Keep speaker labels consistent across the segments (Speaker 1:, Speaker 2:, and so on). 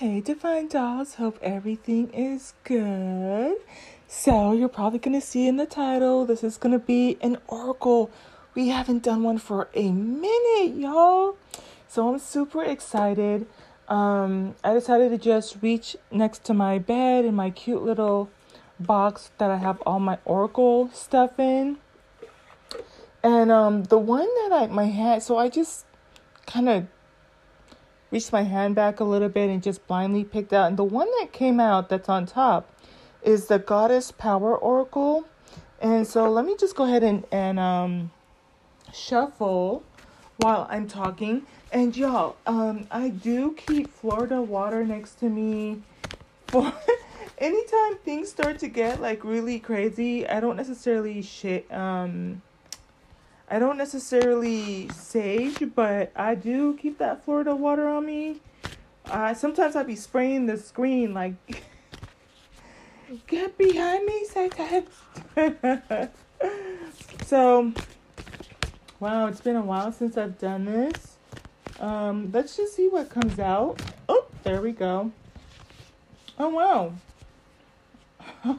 Speaker 1: Hey, Divine Dolls. Hope everything is good. So, you're probably going to see in the title, this is going to be an oracle. We haven't done one for a minute, y'all. So, I'm super excited. Um, I decided to just reach next to my bed in my cute little box that I have all my oracle stuff in. And um, the one that I my hand, so I just kind of reached my hand back a little bit and just blindly picked out. And the one that came out that's on top is the Goddess Power Oracle. And so let me just go ahead and, and um, shuffle while I'm talking. And y'all, um, I do keep Florida water next to me for anytime things start to get like really crazy. I don't necessarily shit um I don't necessarily sage, but I do keep that Florida water on me. Uh, sometimes I'd be spraying the screen like, get behind me, Satan. so, wow, it's been a while since I've done this. Um, let's just see what comes out. Oh, there we go. Oh, wow.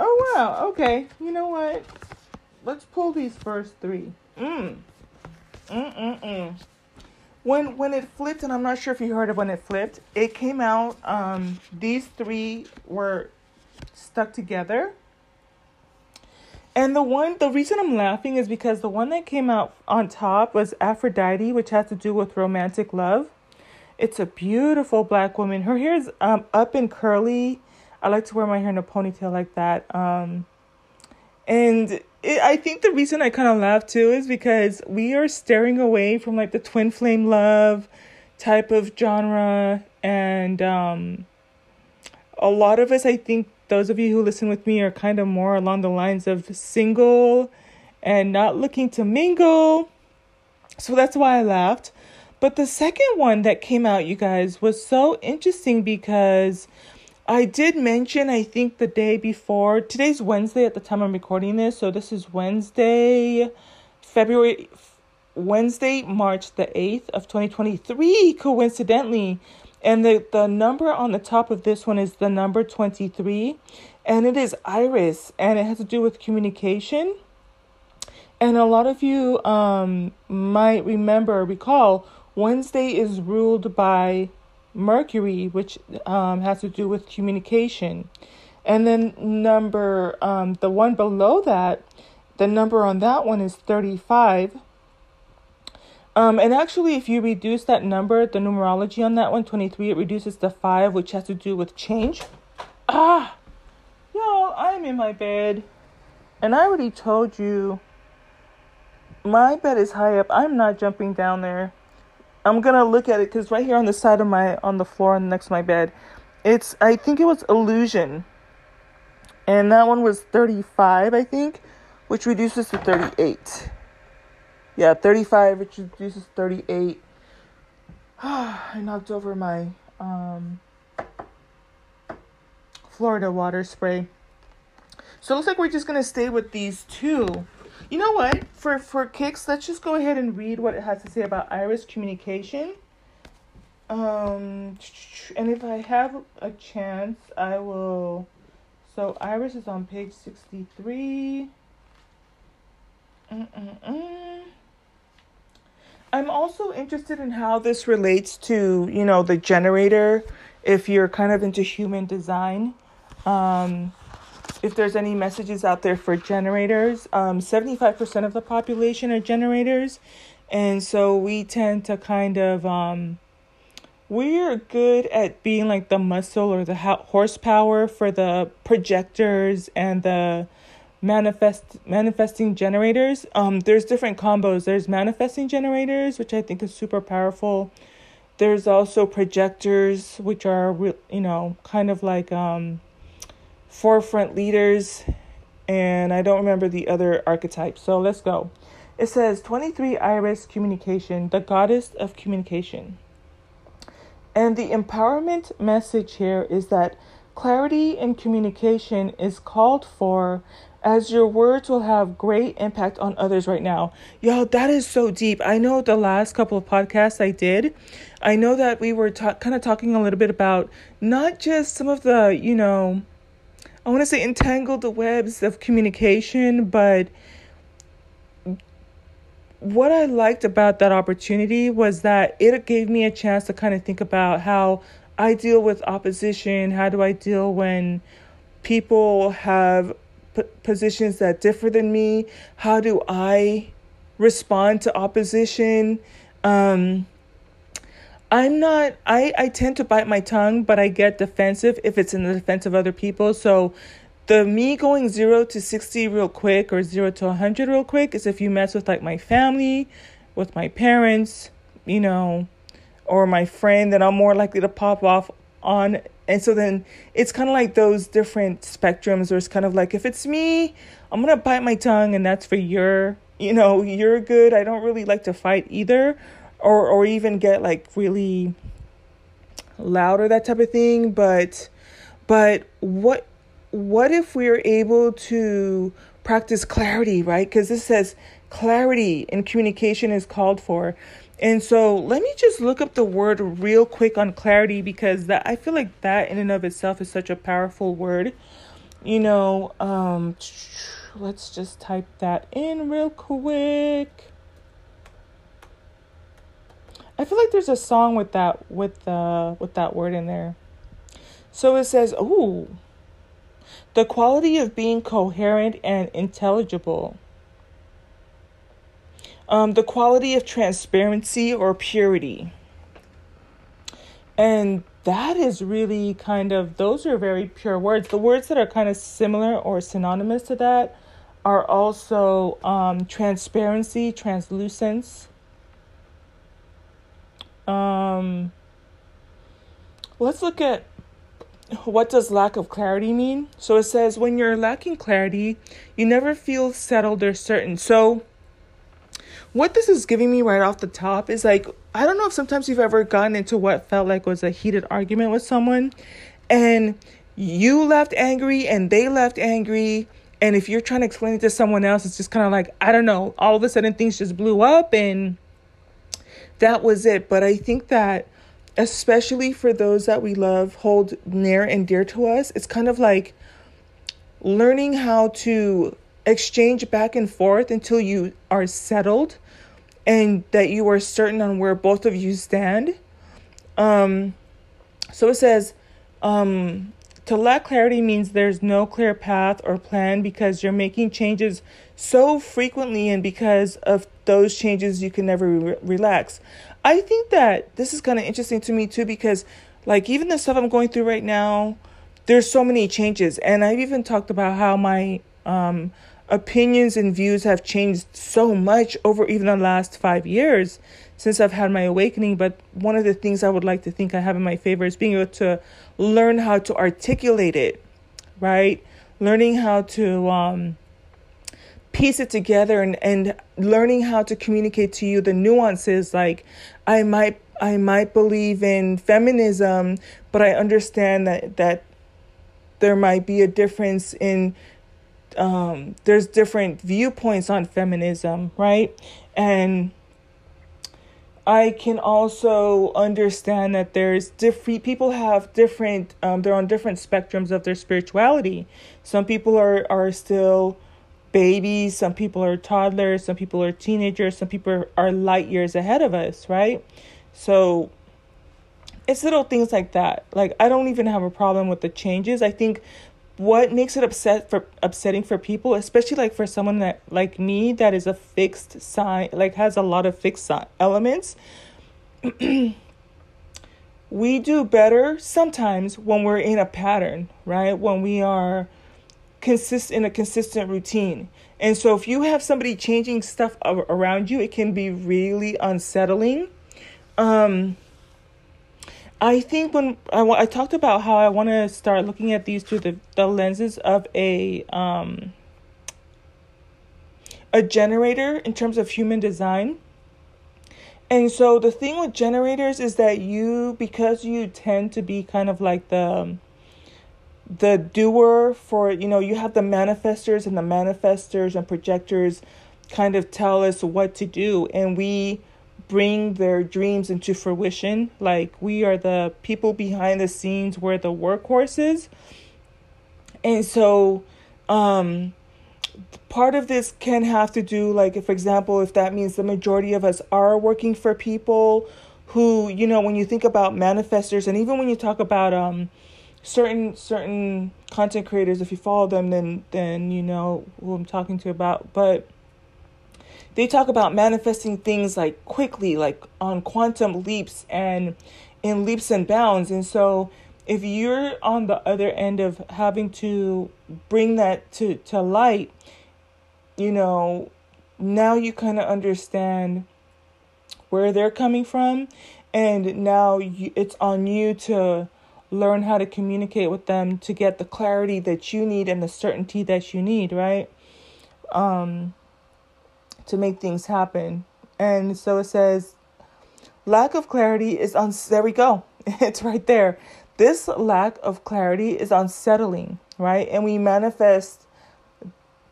Speaker 1: oh, wow. Okay. You know what? Let's pull these first three. Mm. Mm-mm-mm. When when it flipped, and I'm not sure if you heard of when it flipped, it came out. Um, these three were stuck together. And the one, the reason I'm laughing is because the one that came out on top was Aphrodite, which has to do with romantic love. It's a beautiful black woman. Her hair is um, up and curly. I like to wear my hair in a ponytail like that. Um, and I think the reason I kind of laugh too is because we are staring away from like the twin flame love type of genre. And um, a lot of us, I think, those of you who listen with me are kind of more along the lines of single and not looking to mingle. So that's why I laughed. But the second one that came out, you guys, was so interesting because I did mention, I think the day before, today's Wednesday at the time I'm recording this, so this is Wednesday, February, Wednesday, March the 8th of 2023, coincidentally. And the, the number on the top of this one is the number 23, and it is Iris, and it has to do with communication. And a lot of you um, might remember, recall, Wednesday is ruled by Mercury, which um, has to do with communication. And then number, um, the one below that, the number on that one is 35. Um, and actually, if you reduce that number, the numerology on that one, 23, it reduces to 5, which has to do with change. Ah! Y'all, I'm in my bed. And I already told you, my bed is high up. I'm not jumping down there. I'm gonna look at it because right here on the side of my on the floor next to my bed, it's I think it was illusion, and that one was 35 I think, which reduces to 38. Yeah, 35 which reduces 38. I knocked over my um, Florida water spray. So it looks like we're just gonna stay with these two you know what? For for kicks, let's just go ahead and read what it has to say about iris communication. Um, and if I have a chance, I will. So iris is on page sixty three. I'm also interested in how this relates to, you know, the generator if you're kind of into human design. Um, if there's any messages out there for generators. Um, 75% of the population are generators. And so we tend to kind of, um, we're good at being like the muscle or the horsepower for the projectors and the manifest manifesting generators. Um, there's different combos. There's manifesting generators, which I think is super powerful. There's also projectors, which are you know kind of like um, forefront leaders, and I don't remember the other archetypes. So let's go. It says 23 Iris Communication, the goddess of communication. And the empowerment message here is that clarity in communication is called for as your words will have great impact on others right now. Y'all, that is so deep. I know the last couple of podcasts I did, I know that we were ta- kind of talking a little bit about not just some of the, you know, I want to say entangled the webs of communication, but what I liked about that opportunity was that it gave me a chance to kind of think about how I deal with opposition. How do I deal when people have p- positions that differ than me? How do I respond to opposition? Um, I'm not, I, I tend to bite my tongue, but I get defensive if it's in the defense of other people. So the me going zero to 60 real quick or zero to 100 real quick is if you mess with like my family, with my parents, you know, or my friend, then I'm more likely to pop off on. And so then it's kind of like those different spectrums, or it's kind of like if it's me, I'm going to bite my tongue and that's for your, you know, you're good. I don't really like to fight either, or, or even get like really loud or that type of thing. But, but what, what if we're able to practice clarity, right? Because this says clarity in communication is called for. And so let me just look up the word real quick on clarity because that I feel like that in and of itself is such a powerful word. You know, um let's just type that in real quick. I feel like there's a song with that with uh with that word in there. So it says, "Ooh, the quality of being coherent and intelligible. Um, the quality of transparency or purity. And that is really kind of, those are very pure words. The words that are kind of similar or synonymous to that are also um, transparency, translucence. Um, let's look at what does lack of clarity mean? So it says when you're lacking clarity, you never feel settled or certain. So what this is giving me right off the top is like I don't know if sometimes you've ever gotten into what felt like was a heated argument with someone and you left angry and they left angry and if you're trying to explain it to someone else it's just kind of like I don't know, all of a sudden things just blew up and that was it. But I think that especially for those that we love, hold near and dear to us, it's kind of like learning how to exchange back and forth until you are settled and that you are certain on where both of you stand. Um, so it says, um, to lack clarity means there's no clear path or plan because you're making changes so frequently, and because of those changes, you can never re- relax. I think that this is kind of interesting to me too because, like, even the stuff I'm going through right now, there's so many changes, and I've even talked about how my um, opinions and views have changed so much over even the last five years since I've had my awakening. But one of the things I would like to think I have in my favor is being able to learn how to articulate it, right? Learning how to um, piece it together and, and learning how to communicate to you the nuances like I might I might believe in feminism, but I understand that that there might be a difference in um, there's different viewpoints on feminism, right? And I can also understand that there's different people have different um, they're on different spectrums of their spirituality. Some people are are still babies, some people are toddlers, some people are teenagers, some people are light years ahead of us, right? So it's little things like that. Like I don't even have a problem with the changes. I think what makes it upset for upsetting for people, especially like for someone that like me that is a fixed sign, like has a lot of fixed elements. we do better sometimes when we're in a pattern, right? When we are consist in a consistent routine. And so if you have somebody changing stuff around you, it can be really unsettling. Um, I think when I, I talked about how I want to start looking at these through the, the lenses of a um, a generator in terms of human design. And so the thing with generators is that you because you tend to be kind of like the the doer for you know you have the manifestors and the manifestors and projectors kind of tell us what to do. And we bring their dreams into fruition. Like we are the people behind the scenes. We're the workhorses. And so um part of this can have to do like if for example if that means the majority of us are working for people who you know when you think about manifestors and even when you talk about um certain certain content creators if you follow them then then you know who I'm talking to about. But they talk about manifesting things like quickly like on quantum leaps and in leaps and bounds. And so if you're on the other end of having to bring that to to light you know now you kind of understand where they're coming from. And now you, it's on you to learn how to communicate with them to get the clarity that you need and the certainty that you need, right? Um, to make things happen. And so it says, lack of clarity is on. There we go. It's right there. This lack of clarity is unsettling, right? And we manifest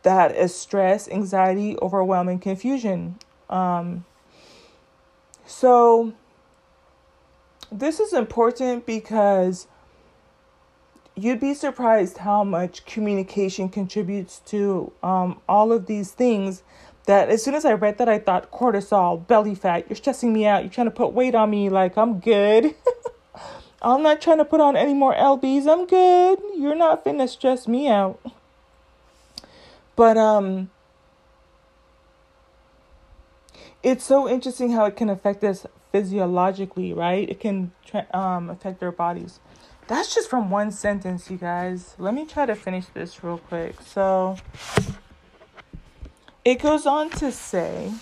Speaker 1: that as stress, anxiety, overwhelming confusion. Um, so this is important because you'd be surprised how much communication contributes to um, all of these things that as soon as I read that, I thought cortisol, belly fat, you're stressing me out. You're trying to put weight on me. Like, I'm good. I'm not trying to put on any more LBs. I'm good. You're not finna stress me out. But, um, it's so interesting how it can affect us physiologically, right? It can um, affect our bodies. That's just from one sentence, you guys. Let me try to finish this real quick. So it goes on to say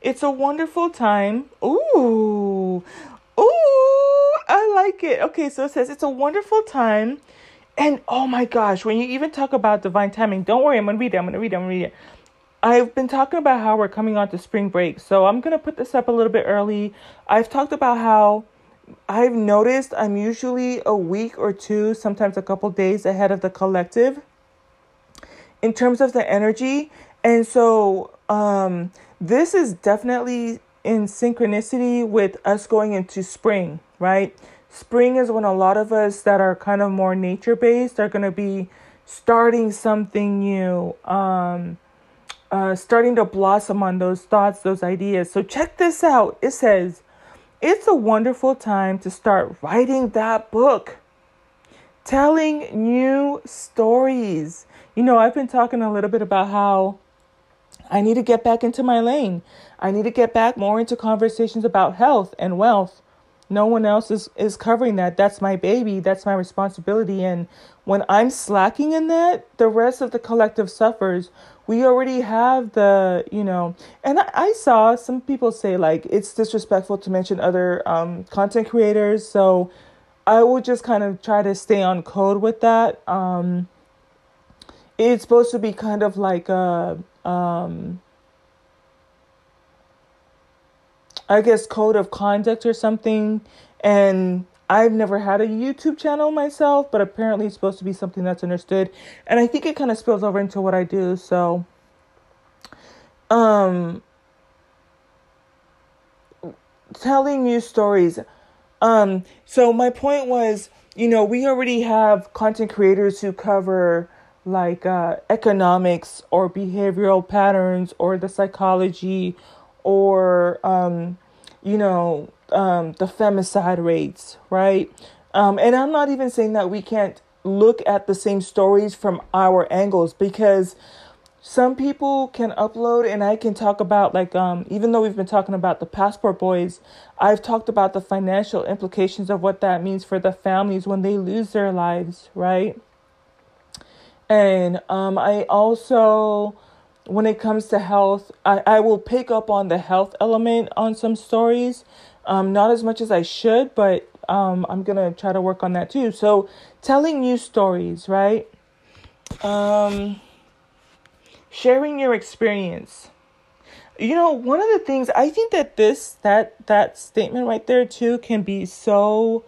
Speaker 1: it's a wonderful time. Ooh, ooh, I like it. Okay, so it says it's a wonderful time. And oh my gosh, when you even talk about divine timing, don't worry, I'm gonna read it. I'm gonna read it. I'm gonna read it. I've been talking about how we're coming on to spring break, so I'm going to put this up a little bit early. I've talked about how I've noticed I'm usually a week or two, sometimes a couple days ahead of the collective in terms of the energy. And so um, this is definitely in synchronicity with us going into spring, right? Spring is when a lot of us that are kind of more nature based are going to be starting something new. Um, uh, starting to blossom on those thoughts, those ideas. So check this out. It says, it's a wonderful time to start writing that book, telling new stories. You know, I've been talking a little bit about how I need to get back into my lane. I need to get back more into conversations about health and wealth. No one else is, is covering that. That's my baby. That's my responsibility. And when I'm slacking in that, the rest of the collective suffers we already have the you know and I, I, saw some people say like it's disrespectful to mention other um, content creators so i will just kind of try to stay on code with that. Um, it's supposed to be kind of like a um, i guess code of conduct or something and I've never had a YouTube channel myself, but apparently it's supposed to be something that's understood. And I think it kind of spills over into what I do. So, um, telling you stories. Um, so my point was, you know, we already have content creators who cover like uh, economics or behavioral patterns or the psychology or, um, you know, um, the femicide rates, right? Um, and I'm not even saying that we can't look at the same stories from our angles because some people can upload and I can talk about like um even though we've been talking about the passport boys, I've talked about the financial implications of what that means for the families when they lose their lives, right? And um I also when it comes to health, I, I will pick up on the health element on some stories um, not as much as I should, but um, I'm gonna try to work on that too. So, telling new stories, right? Um, sharing your experience. You know, one of the things I think that this that that statement right there too can be so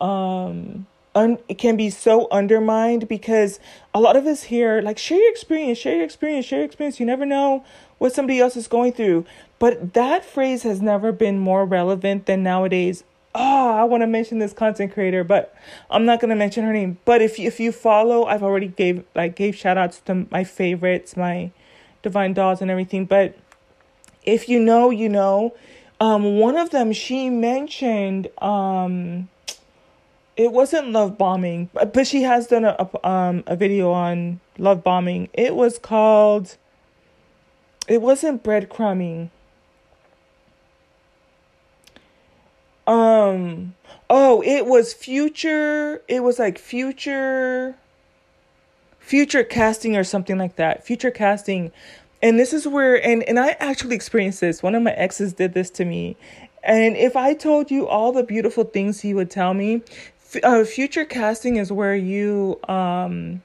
Speaker 1: um un- it can be so undermined because a lot of us here like share your experience, share your experience, share your experience. You never know what somebody else is going through. But that phrase has never been more relevant than nowadays. Oh, I want to mention this content creator, but I'm not gonna mention her name. But if if you follow, I've already gave like gave shout outs to my favorites, my divine dolls and everything. But if you know, you know. Um, one of them she mentioned um it wasn't love bombing, but, but she has done a, a um a video on love bombing. It was called. It wasn't breadcrumbing. Um. Oh, it was future. It was like future. Future casting or something like that. Future casting, and this is where and and I actually experienced this. One of my exes did this to me, and if I told you all the beautiful things he would tell me, uh, future casting is where you um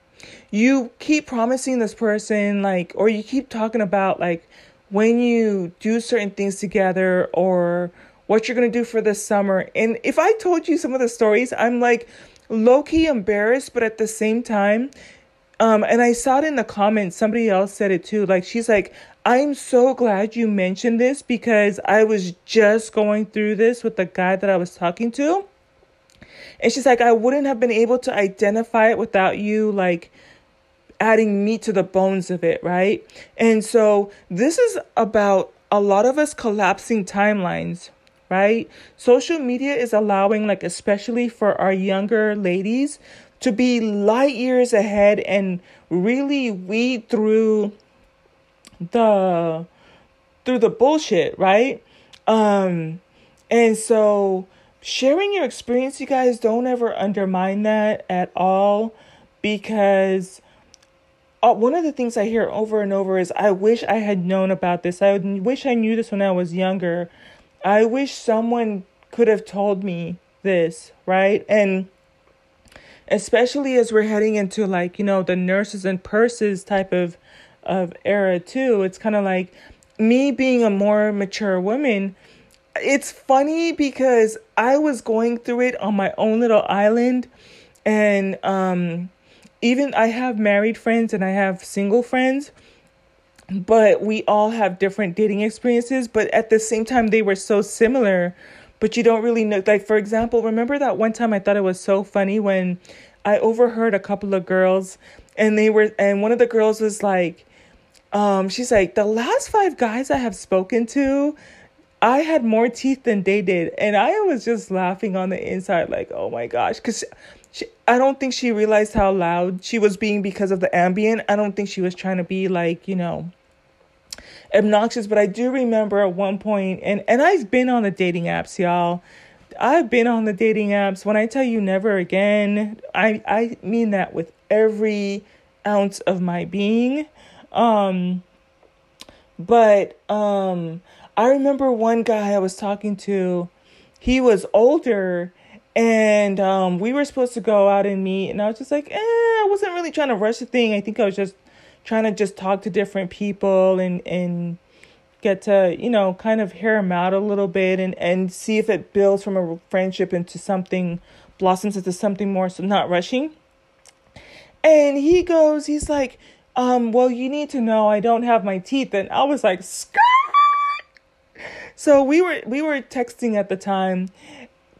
Speaker 1: you keep promising this person like or you keep talking about like when you do certain things together or what you're going to do for the summer. And if i told you some of the stories i'm like low-key embarrassed but at the same time um and i saw it in the comments. Somebody else said it too. Like she's like i'm so glad you mentioned this because i was just going through this with the guy that i was talking to. And she's like, I wouldn't have been able to identify it without you, like, adding meat to the bones of it, right? And so this is about a lot of us collapsing timelines, right? Social media is allowing, like, especially for our younger ladies, to be light years ahead and really weed through the through the bullshit, right? Um and so sharing your experience, you guys, don't ever undermine that at all because uh, one of the things I hear over and over is, I wish I had known about this. I wish I knew this when I was younger. I wish someone could have told me this, right? And especially as we're heading into like, you know, the nurses and purses type of of era too. It's kind of like me being a more mature woman, it's funny because I was going through it on my own little island and um even I have married friends and I have single friends but we all have different dating experiences but at the same time they were so similar but you don't really know like for example remember that one time I thought it was so funny when I overheard a couple of girls and they were and one of the girls was like um she's like the last five guys I have spoken to I had more teeth than they did. And I was just laughing on the inside, like, oh my gosh. Because I don't think she realized how loud she was being because of the ambient. I don't think she was trying to be like, you know, obnoxious. But I do remember at one point, and, and I've been on the dating apps, y'all. I've been on the dating apps. When I tell you never again, I, I mean that with every ounce of my being. Um, but um, I remember one guy I was talking to, he was older and um, we were supposed to go out and meet and I was just like, eh, I wasn't really trying to rush the thing. I think I was just trying to just talk to different people and and get to, you know, kind of hear him out a little bit and and see if it builds from a friendship into something blossoms into something more so not rushing. And he goes, he's like, um, well, you need to know I don't have my teeth. And I was like, skirt so we were we were texting at the time.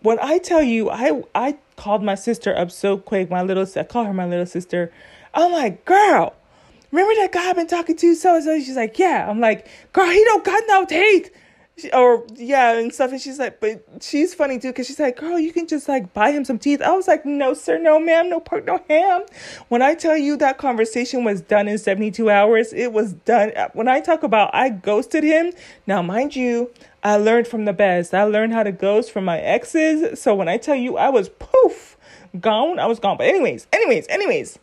Speaker 1: When I tell you, I I called my sister up so quick. My little I call her my little sister. I'm like, girl, remember that guy I've been talking to? So and so. She's like, yeah. I'm like, girl, he don't got no teeth. Or yeah and stuff. And she's like but she's funny too because she's like girl you can just like buy him some teeth. I was like no sir no ma'am. No pork no ham. When i tell you that conversation was done in 72 hours it was done uh, when i talk about i ghosted him. Now mind you i learned from the best. I learned how to ghost from my exes. So when i tell you i was poof gone. I was gone. But anyways anyways anyways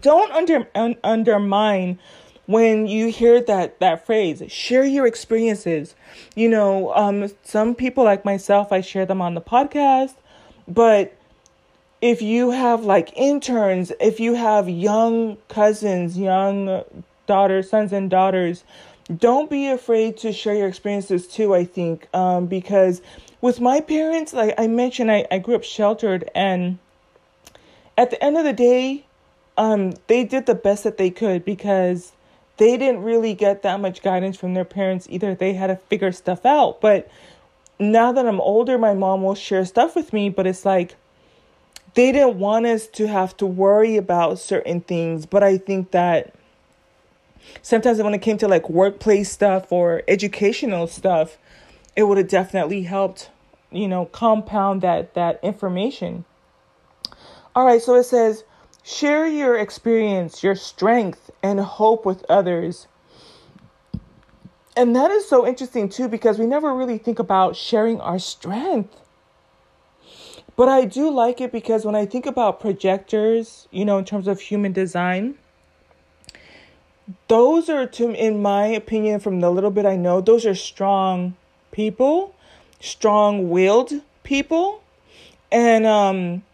Speaker 1: don't under un- undermine when you hear that that phrase. Share your experiences. You know um some people like myself i share them on the podcast but if you have like interns if you have young cousins young daughters sons and daughters don't be afraid to share your experiences too, I think, um, because with my parents, like I mentioned, I, I grew up sheltered, and at the end of the day, um, they did the best that they could because they didn't really get that much guidance from their parents either. They had to figure stuff out. But now that I'm older, my mom will share stuff with me, but it's like they didn't want us to have to worry about certain things. But I think that sometimes when it came to like workplace stuff or educational stuff, it would have definitely helped, you know, compound that that information. All right, so it says share your experience, your strength and hope with others. And that is so interesting too because we never really think about sharing our strength. But I do like it because when I think about projectors, you know, in terms of human design, those are to in my opinion from the little bit I know, those are strong people, strong-willed people. And um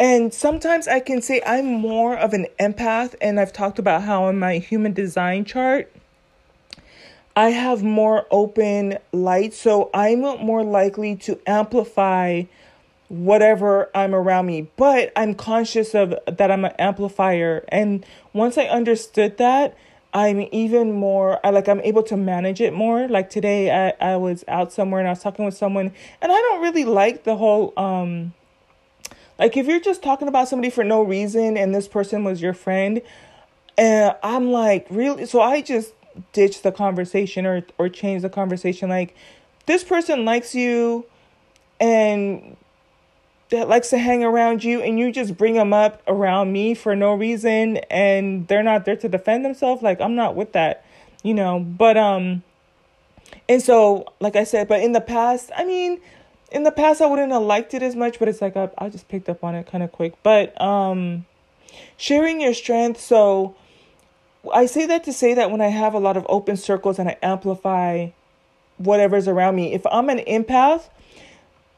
Speaker 1: and sometimes I can say I'm more of an empath and I've talked about how in my human design chart I have more open light, so I'm more likely to amplify whatever I'm around me. But I'm conscious of that I'm an amplifier. And once I understood that, I'm even more I like I'm able to manage it more. Like today I, I was out somewhere and I was talking with someone and I don't really like the whole um like if you're just talking about somebody for no reason and this person was your friend and I'm like really? So I just ditch the conversation or or change the conversation. Like this person likes you and that likes to hang around you and you just bring them up around me for no reason and they're not there to defend themselves like I'm not with that you know? But um and so like I said but in the past I mean in the past I wouldn't have liked it as much but it's like I, I just picked up on it kind of quick but um sharing your strength so I say that to say that when I have a lot of open circles and I amplify whatever's around me, if I'm an empath,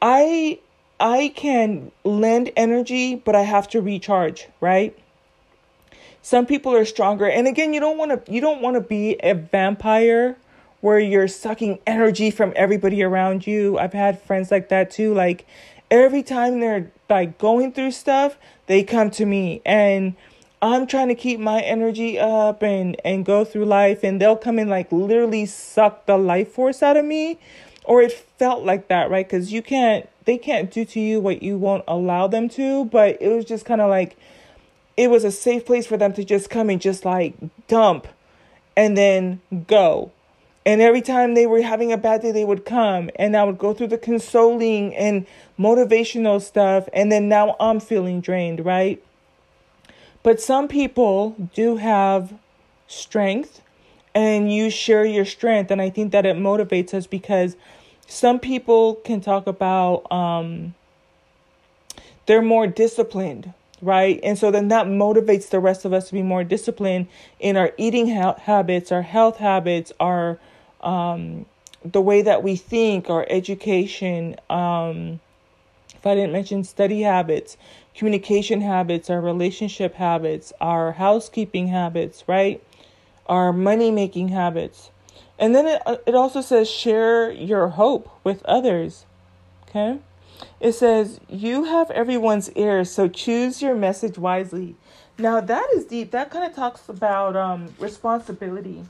Speaker 1: I I can lend energy, but I have to recharge, right? Some people are stronger. And again, you don't want to you don't want to be a vampire where you're sucking energy from everybody around you. I've had friends like that too. Like every time they're like going through stuff, they come to me and I'm trying to keep my energy up and and go through life and they'll come and like literally suck the life force out of me or it felt like that, right? Cuz you can't they can't do to you what you won't allow them to, but it was just kind of like it was a safe place for them to just come and just like dump and then go. And every time they were having a bad day, they would come and I would go through the consoling and motivational stuff. And then now I'm feeling drained, right? But some people do have strength and you share your strength. And I think that it motivates us because some people can talk about um, they're more disciplined, right? And so then that motivates the rest of us to be more disciplined in our eating ha- habits, our health habits, our um, the way that we think, our education. Um, if I didn't mention study habits, communication habits, our relationship habits, our housekeeping habits, right? Our money making habits. And then it, uh, it also says share your hope with others. Okay? It says you have everyone's ears, so choose your message wisely. Now that is deep. That kind of talks about um, responsibility,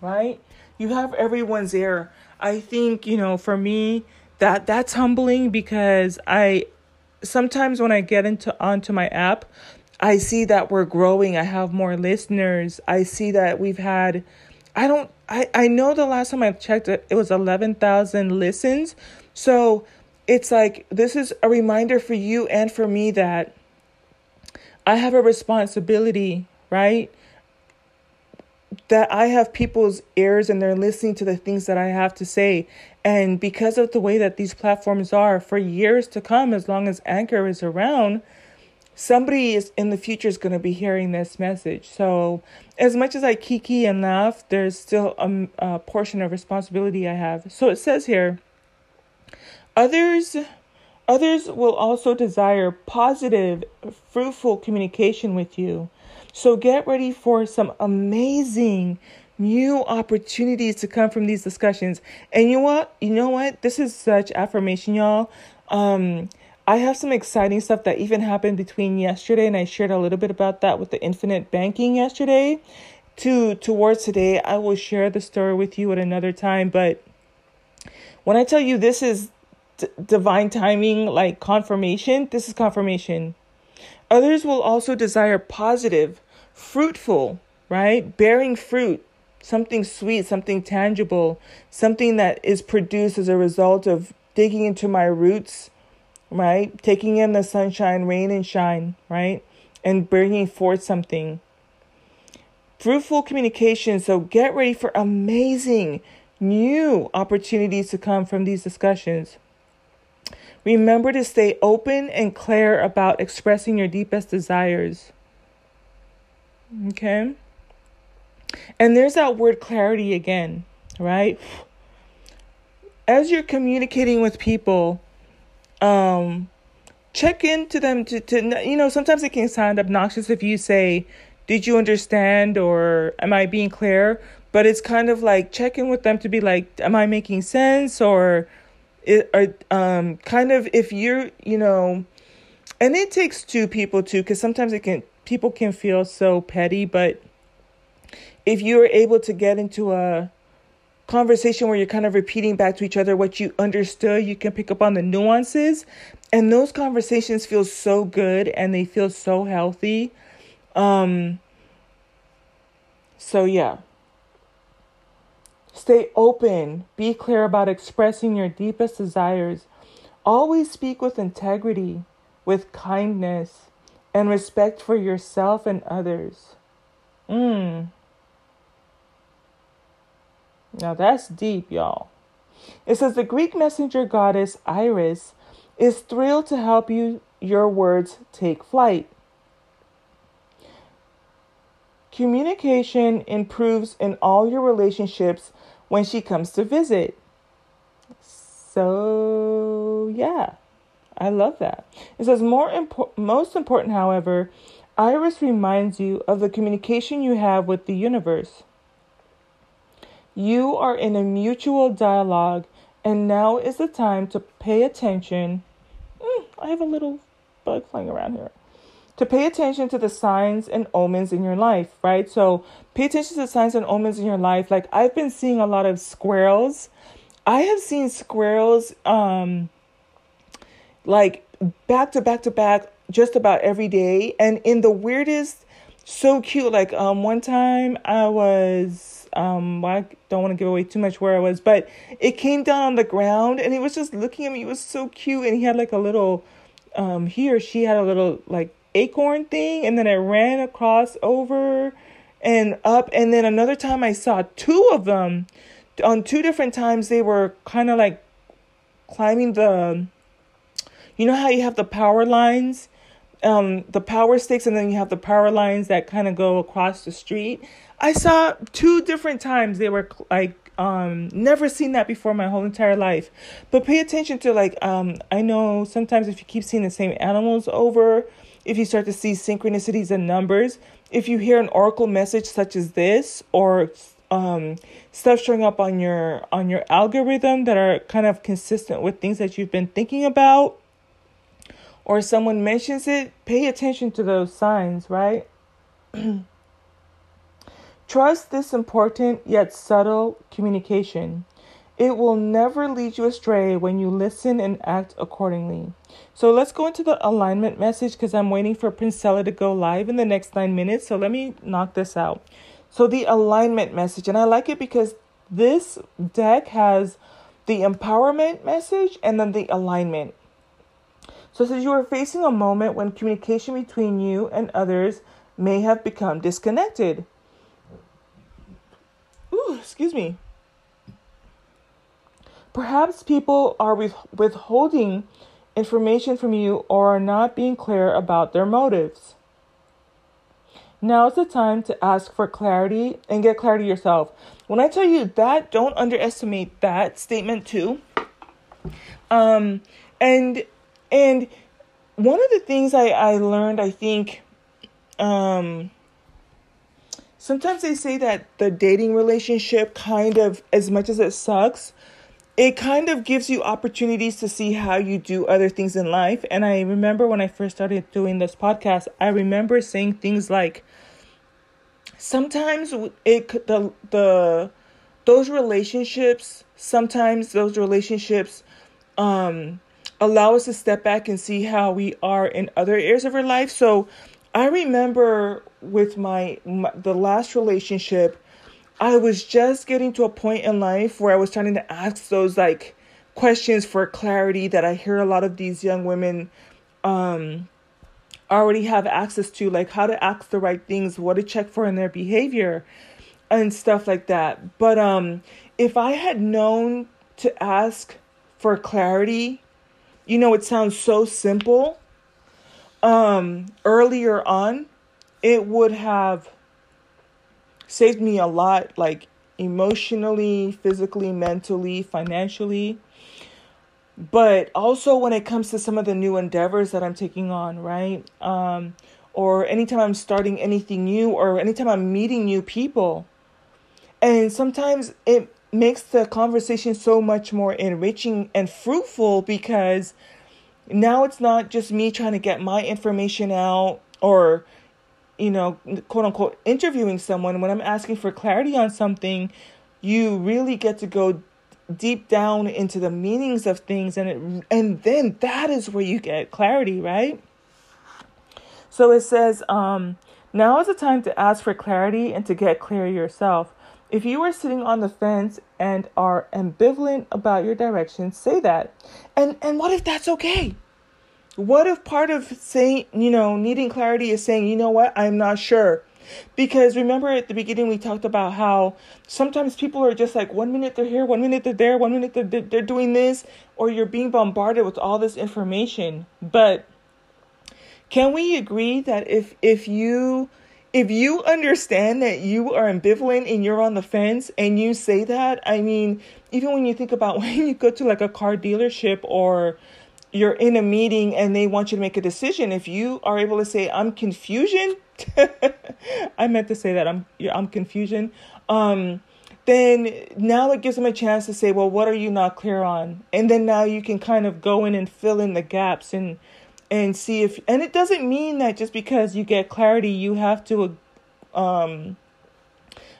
Speaker 1: right? You have everyone's ear. I think you know for me that that's humbling because I sometimes when I get into onto my app, I see that we're growing. I have more listeners. I see that we've had I don't I I know the last time I checked it it was 11,000 listens. So it's like this is a reminder for you and for me that I have a responsibility, right? That I have people's ears and they're listening to the things that I have to say. And because of the way that these platforms are for years to come, as long as Anchor is around, somebody is in the future is going to be hearing this message. So, as much as I kiki and laugh, there's still a, a portion of responsibility I have. So it says here, others others will also desire positive, fruitful communication with you. So get ready for some amazing new opportunities to come from these discussions. And you know what? You know what? This is such affirmation, y'all. Um, I have some exciting stuff that even happened between yesterday, and I shared a little bit about that with the infinite banking yesterday. To towards today, I will share the story with you at another time. But when I tell you this is d- divine timing, like confirmation, this is confirmation. Others will also desire positive, fruitful, right? Bearing fruit, something sweet, something tangible, something that is produced as a result of digging into my roots, right? Taking in the sunshine, rain, and shine, right? And bringing forth something. Fruitful communication. So get ready for amazing new opportunities to come from these discussions. Remember to stay open and clear about expressing your deepest desires. Okay? And there's that word clarity again, right? As you're communicating with people, um, check into them to, to, you know, sometimes it can sound obnoxious if you say, Did you understand? or Am I being clear? But it's kind of like check in with them to be like, Am I making sense? Or, it, or um, kind of if you're, you know, and it takes two people too, because sometimes it can, people can feel so petty, but if you're able to get into a conversation where you're kind of repeating back to each other what you understood, you can pick up on the nuances. And those conversations feel so good and they feel so healthy. Um, so, yeah. Stay open. Be clear about expressing your deepest desires. Always speak with integrity, with kindness, and respect for yourself and others. Mm. Now that's deep, y'all. It says the Greek messenger goddess Iris is thrilled to help you your words take flight. Communication improves in all your relationships when she comes to visit. So, yeah. I love that. It says more impo- most important, however, Iris reminds you of the communication you have with the universe. You are in a mutual dialogue, and now is the time to pay attention. Mm, I have a little bug flying around here. To pay attention to the signs and omens in your life, right? So pay attention to the signs and omens in your life. Like I've been seeing a lot of squirrels. I have seen squirrels um like back to back to back just about every day and in the weirdest so cute like um one time I was um I don't want to give away too much where I was, but it came down on the ground and he was just looking at me. It was so cute and he had like a little um he or she had a little like acorn thing and then it ran across over and up and then another time I saw two of them. On two different times they were kind of like climbing the you know how you have the power lines? Um the power sticks and then you have the power lines that kind of go across the street? I saw two different times they were like um never seen that before my whole entire life. But pay attention to like um I know sometimes if you keep seeing the same animals over, if you start to see synchronicities and numbers, if you hear an oracle message such as this or um stuff showing up on your on your algorithm that are kind of consistent with things that you've been thinking about or someone mentions it, pay attention to those signs, right? Trust this important yet subtle communication. It will never lead you astray when you listen and act accordingly. So let's go into the alignment message because I'm waiting for Princella to go live in the next nine minutes. So let me knock this out. So the alignment message, and I like it because this deck has the empowerment message and then the alignment. So it says you are facing a moment when communication between you and others may have become disconnected. Excuse me. Perhaps people are with, withholding information from you or are not being clear about their motives. Now is the time to ask for clarity and get clarity yourself. When I tell you that, don't underestimate that statement too. Um, and and one of the things I I learned, I think, um, sometimes they say that the dating relationship kind of as much as it sucks it kind of gives you opportunities to see how you do other things in life. And i remember when i first started doing this podcast i remember saying things like sometimes it the the those relationships sometimes those relationships um allow us to step back and see how we are in other areas of our life. So I remember with my, my, the last relationship, I was just getting to a point in life where I was trying to ask those like questions for clarity that I hear a lot of these young women um already have access to like how to ask the right things, what to check for in their behavior and stuff like that. But um if I had known to ask for clarity, you know it sounds so simple, um, earlier on, it would have saved me a lot, like emotionally, physically, mentally, financially. But also when it comes to some of the new endeavors that I'm taking on, right? Um, or anytime I'm starting anything new, or anytime I'm meeting new people. And sometimes it makes the conversation so much more enriching and fruitful because now it's not just me trying to get my information out or you know quote unquote interviewing someone. When i'm asking for clarity on something you really get to go deep down into the meanings of things and it, and then that is where you get clarity right? So it says um, now is the time to ask for clarity and to get clear yourself if you are sitting on the fence and are ambivalent about your direction, say that. And and what if that's okay? What if part of saying, you know, needing clarity is saying, you know what, I'm not sure. Because remember at the beginning we talked about how sometimes people are just like one minute they're here, one minute they're there, one minute they're, they're doing this, or you're being bombarded with all this information. But can we agree that if if you if you understand that you are ambivalent and you're on the fence and you say that, I mean, even when you think about when you go to like a car dealership or you're in a meeting and they want you to make a decision, if you are able to say, I'm confusion, I meant to say that I'm I'm confusion. Um, then now it gives them a chance to say, well, what are you not clear on? And then now you can kind of go in and fill in the gaps and and see if and it doesn't mean that just because you get clarity you have to um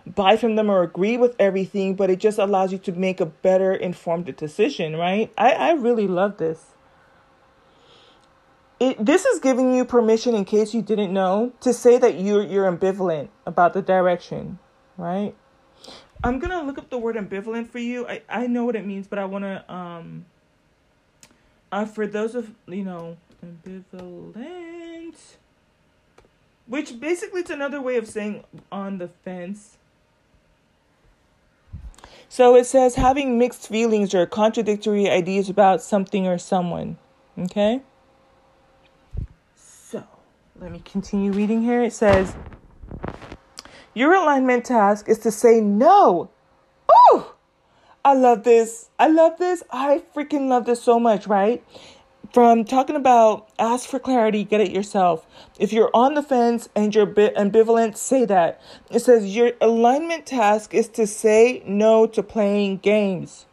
Speaker 1: buy from them or agree with everything but it just allows you to make a better informed decision right? I i really love this. It, this is giving you permission in case you didn't know to say that you're you're ambivalent about the direction right? I'm gonna look up the word ambivalent for you. I i know what it means but i want to um uh, for those of you know ambivalent which basically it's another way of saying on the fence so it says having mixed feelings or contradictory ideas about something or someone okay So let me continue reading here. It says, Your alignment task is to say no. Oh, I love this. I love this. I freaking love this so much, right? From talking about ask for clarity, get it yourself. If you're on the fence and you're ambivalent, say that. It says your alignment task is to say no to playing games.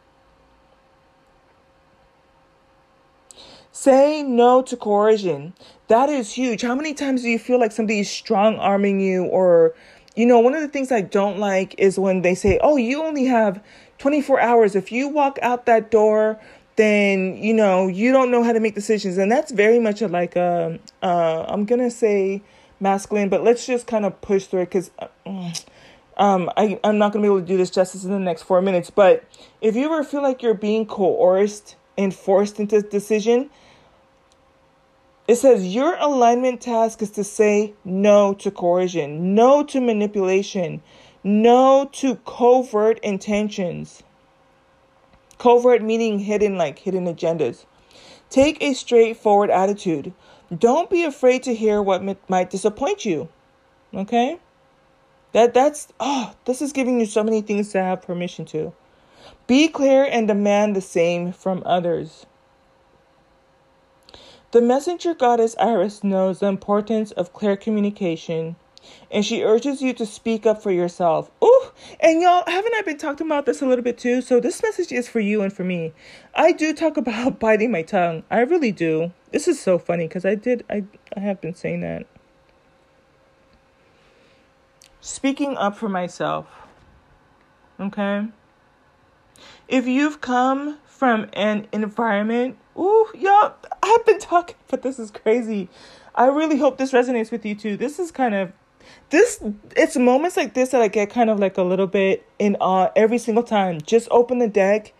Speaker 1: Say no to coercion. That is huge. How many times do you feel like somebody's strong arming you? Or, you know, one of the things I don't like is when they say, oh, you only have 24 hours. If you walk out that door, then, you know, you don't know how to make decisions. And that's very much like a, uh, I'm going to say masculine, but let's just kind of push through it because. Uh, um, I, I'm not going to be able to do this justice in the next four minutes, but if you ever feel like you're being coerced and forced into a decision, it says your alignment task is to say no to coercion, no to manipulation, no to covert intentions. Covert meaning hidden, like hidden agendas. Take a straightforward attitude. Don't be afraid to hear what might disappoint you. Okay? That that's oh, this is giving you so many things to have permission to. Be clear and demand the same from others. The messenger goddess Iris knows the importance of clear communication. And she urges you to speak up for yourself. Ooh, and y'all, haven't I been talking about this a little bit too? So this message is for you and for me. I do talk about biting my tongue. I really do. This is so funny because I did, I, I have been saying that. Speaking up for myself. Okay? If you've come from an environment, ooh, y'all, I've been talking, but this is crazy. I really hope this resonates with you too. This is kind of this it's moments like this that I get kind of like a little bit in awe every single time. Just open the deck.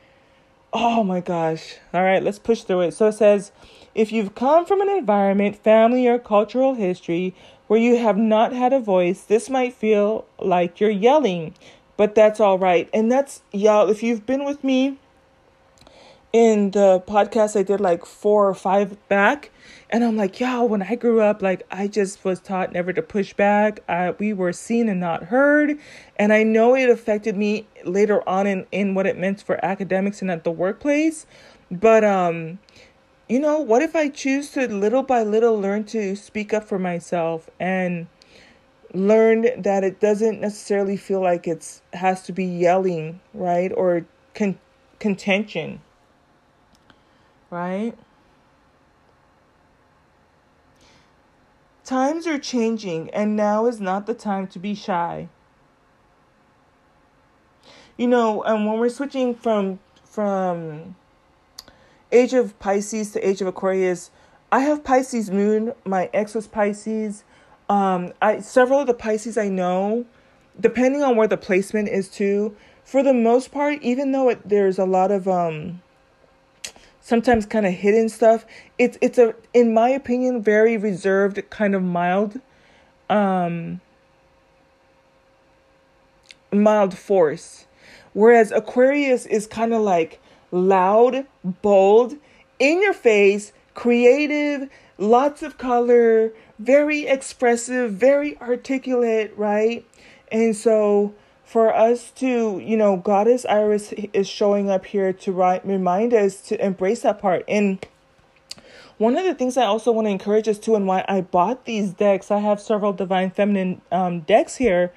Speaker 1: Oh my gosh. All right, let's push through it. So it says if you've come from an environment, family, or cultural history where you have not had a voice, this might feel like you're yelling, but that's all right. And that's, y'all, if you've been with me in the podcast I did like four or five back, and I'm like, y'all, when I grew up, like I just was taught never to push back. Uh, we were seen and not heard. And I know it affected me later on in, in what it meant for academics and at the workplace. But um, you know, what if I choose to little by little learn to speak up for myself and learn that it doesn't necessarily feel like it's has to be yelling, right? Or con- contention. Right? Times are changing and now is not the time to be shy. You know, and when we're switching from from age of Pisces to age of Aquarius, I have Pisces moon. My ex was Pisces. Um, I several of the Pisces I know, depending on where the placement is too. For the most part, even though it, there's a lot of um, sometimes kind of hidden stuff, it's it's a in my opinion very reserved, kind of mild, um, mild force. Whereas Aquarius is kind of like loud, bold, in your face, creative, lots of color, very expressive, very articulate, right? And so for us to, you know, Goddess Iris is showing up here to remind us to embrace that part. And one of the things I also want to encourage us to, and why I bought these decks, I have several Divine Feminine um, decks here,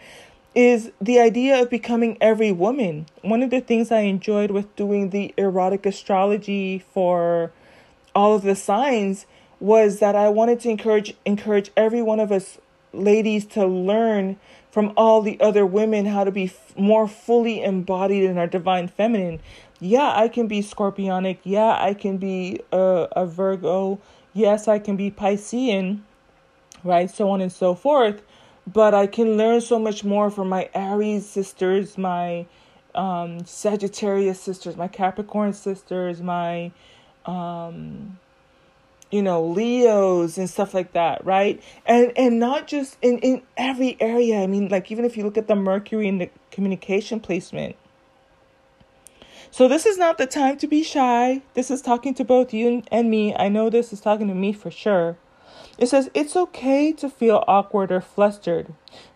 Speaker 1: is the idea of becoming every woman. One of the things I enjoyed with doing the erotic astrology for all of the signs was that I wanted to encourage encourage every one of us ladies to learn from all the other women how to be f- more fully embodied in our divine feminine. Yeah, I can be scorpionic. Yeah, I can be a, a Virgo. Yes, I can be Piscean, right? So on and so forth but I can learn so much more from my Aries sisters, my um, Sagittarius sisters, my Capricorn sisters, my, um, you know, Leos and stuff like that, right? And and not just in in every area. I mean, like even if you look at the Mercury and the communication placement. So this is not the time to be shy. This is talking to both you and me. I know this is talking to me for sure. It says it's okay to feel awkward or flustered,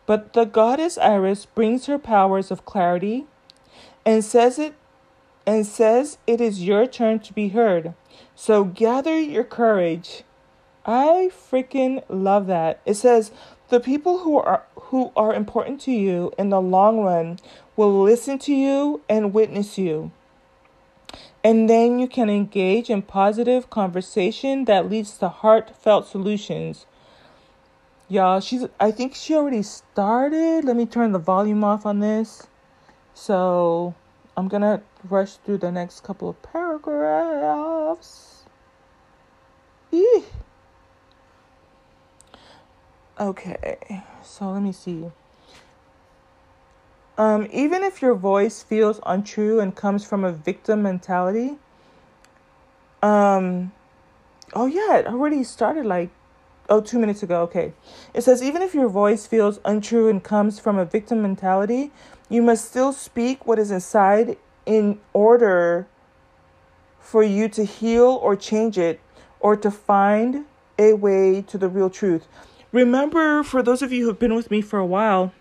Speaker 1: but the goddess Iris brings her powers of clarity and says it and says it is your turn to be heard. So gather your courage. I freaking love that. It says the people who are who are important to you in the long run will listen to you and witness you. And then you can engage in positive conversation that leads to heartfelt solutions. Y'all, she's I think she already started. Let me turn the volume off on this. So, I'm going to rush through the next couple of paragraphs. Eeh. Okay. So, let me see. Um, even if your voice feels untrue and comes from a victim mentality, um, oh yeah, it already started like, oh, two minutes ago. Okay. It says, even if your voice feels untrue and comes from a victim mentality, you must still speak what is inside in order for you to heal or change it or to find a way to the real truth. Remember, for those of you who've been with me for a while,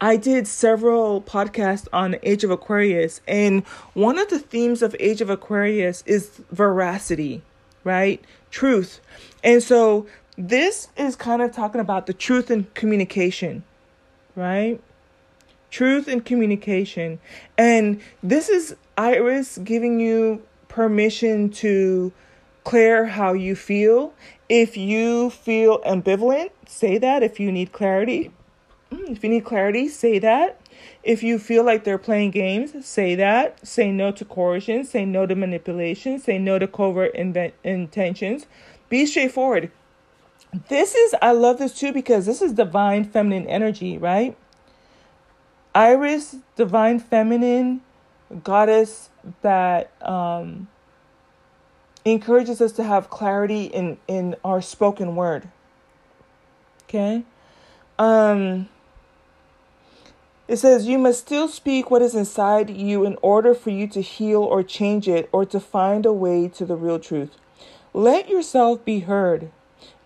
Speaker 1: I did several podcasts on Age of Aquarius, and one of the themes of Age of Aquarius is veracity, right? Truth. And so this is kind of talking about the truth in communication, right? Truth in communication. And this is Iris giving you permission to clear how you feel. If you feel ambivalent, say that. If you need clarity, mm, if you need clarity, say that. If you feel like they're playing games, say that. Say no to coercion. Say no to manipulation. Say no to covert intentions. Be straightforward. This is, I love this too because this is divine feminine energy, right? Iris, divine feminine goddess that um, encourages us to have clarity in, in our spoken word. Okay? Um, it says, You must still speak what is inside you in order for you to heal or change it or to find a way to the real truth. Let yourself be heard,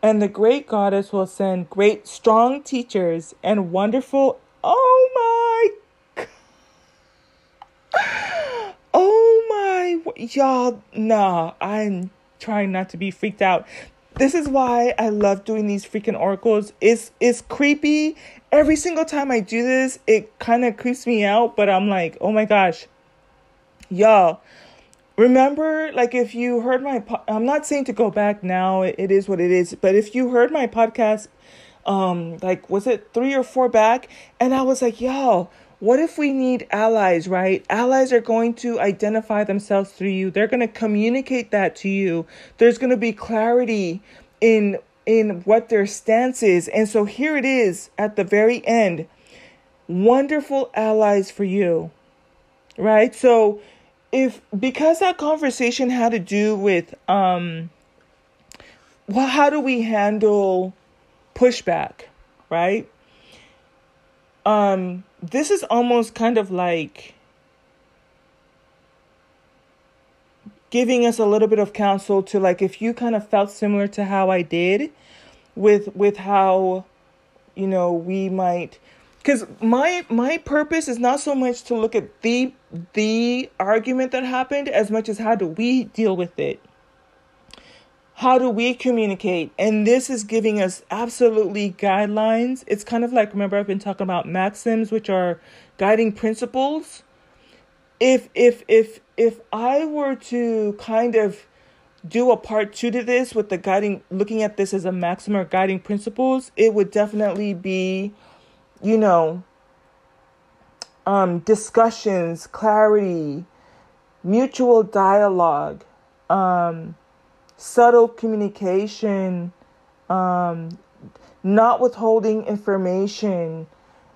Speaker 1: and the great goddess will send great, strong teachers and wonderful. Oh my. Oh my. Y'all, nah, I'm trying not to be freaked out. This is why I love doing these freaking oracles. It's it's creepy every single time I do this, it kind of creeps me out, but I'm like, oh my gosh, y'all. Remember, like if you heard my, po- I'm not saying to go back now. It, it is what it is. But if you heard my podcast, um, like was it three or four back, and I was like, y'all, what if we need allies, right? Allies are going to identify themselves through you. They're going to communicate that to you. There's going to be clarity in in what their stance is. And so here it is at the very end wonderful allies for you. Right? So if because that conversation had to do with um well how do we handle pushback, right? Um this is almost kind of like giving us a little bit of counsel to like if you kind of felt similar to how I did with with how you know we might because my my purpose is not so much to look at the the argument that happened as much as how do we deal with it how do we communicate? And this is giving us absolutely guidelines. It's kind of like remember i've been talking about maxims which are guiding principles? If if if if I were to kind of do a part two to this with the guiding looking at this as a maxim or guiding principles, it would definitely be, you know, um, discussions, clarity, mutual dialogue, um, subtle communication, um, not withholding information,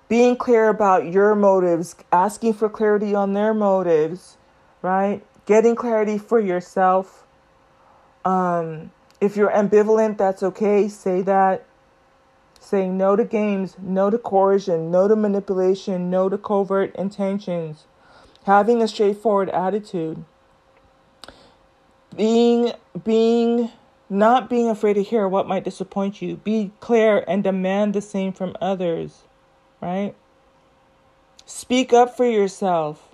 Speaker 1: being clear about your motives, asking for clarity on their motives, right? Getting clarity for yourself. Um, if you're ambivalent, that's okay. Say that. Saying no to games, no to coercion, no to manipulation, no to covert intentions. Having a straightforward attitude. Being being not being afraid to hear what might disappoint you. Be clear and demand the same from others right? Speak up for yourself.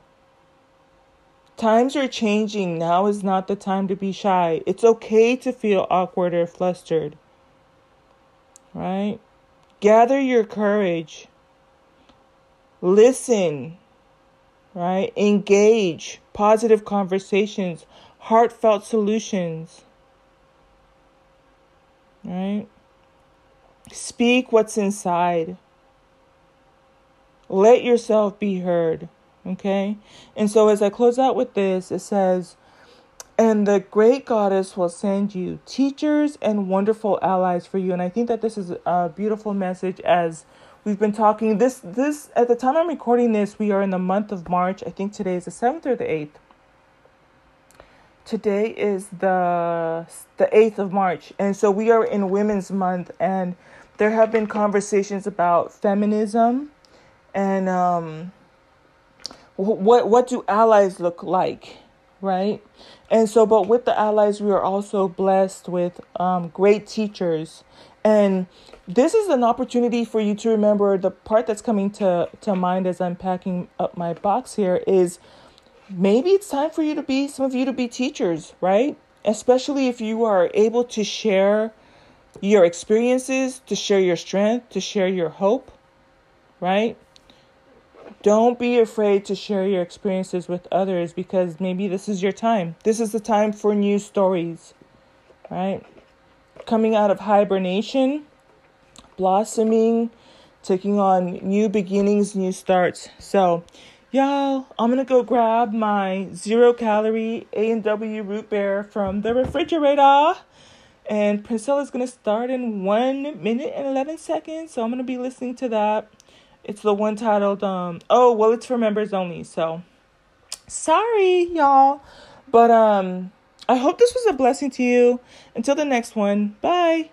Speaker 1: Times are changing. Now is not the time to be shy. It's okay to feel awkward or flustered. Right? Gather your courage. Listen. Right? Engage. Positive conversations. Heartfelt solutions. Right? Speak what's inside. Let yourself be heard. Okay? And so as I close out with this, it says, and the great goddess will send you teachers and wonderful allies for you. And I think that this is a beautiful message as we've been talking. This this at the time I'm recording this, we are in the month of March. I think today is the seventh or the eighth. Today is the the eighth of March, and so we are in Women's Month, and there have been conversations about feminism and um, what what do allies look like, right? And so, but with the allies, we are also blessed with um, great teachers, and this is an opportunity for you to remember the part that's coming to to mind as I'm packing up my box here is maybe it's time for you to be some of you to be teachers, right? Especially if you are able to share your experiences, to share your strength, to share your hope, right? Don't be afraid to share your experiences with others because maybe this is your time. This is the time for new stories, right? Coming out of hibernation, blossoming, taking on new beginnings, new starts. So, y'all, I'm gonna go grab my zero calorie A and W root beer from the refrigerator. And Priscilla's gonna start in one minute and eleven seconds. So I'm gonna be listening to that. It's the one titled um oh well it's for members only, so sorry y'all. But um I hope this was a blessing to you. Until the next one. Bye.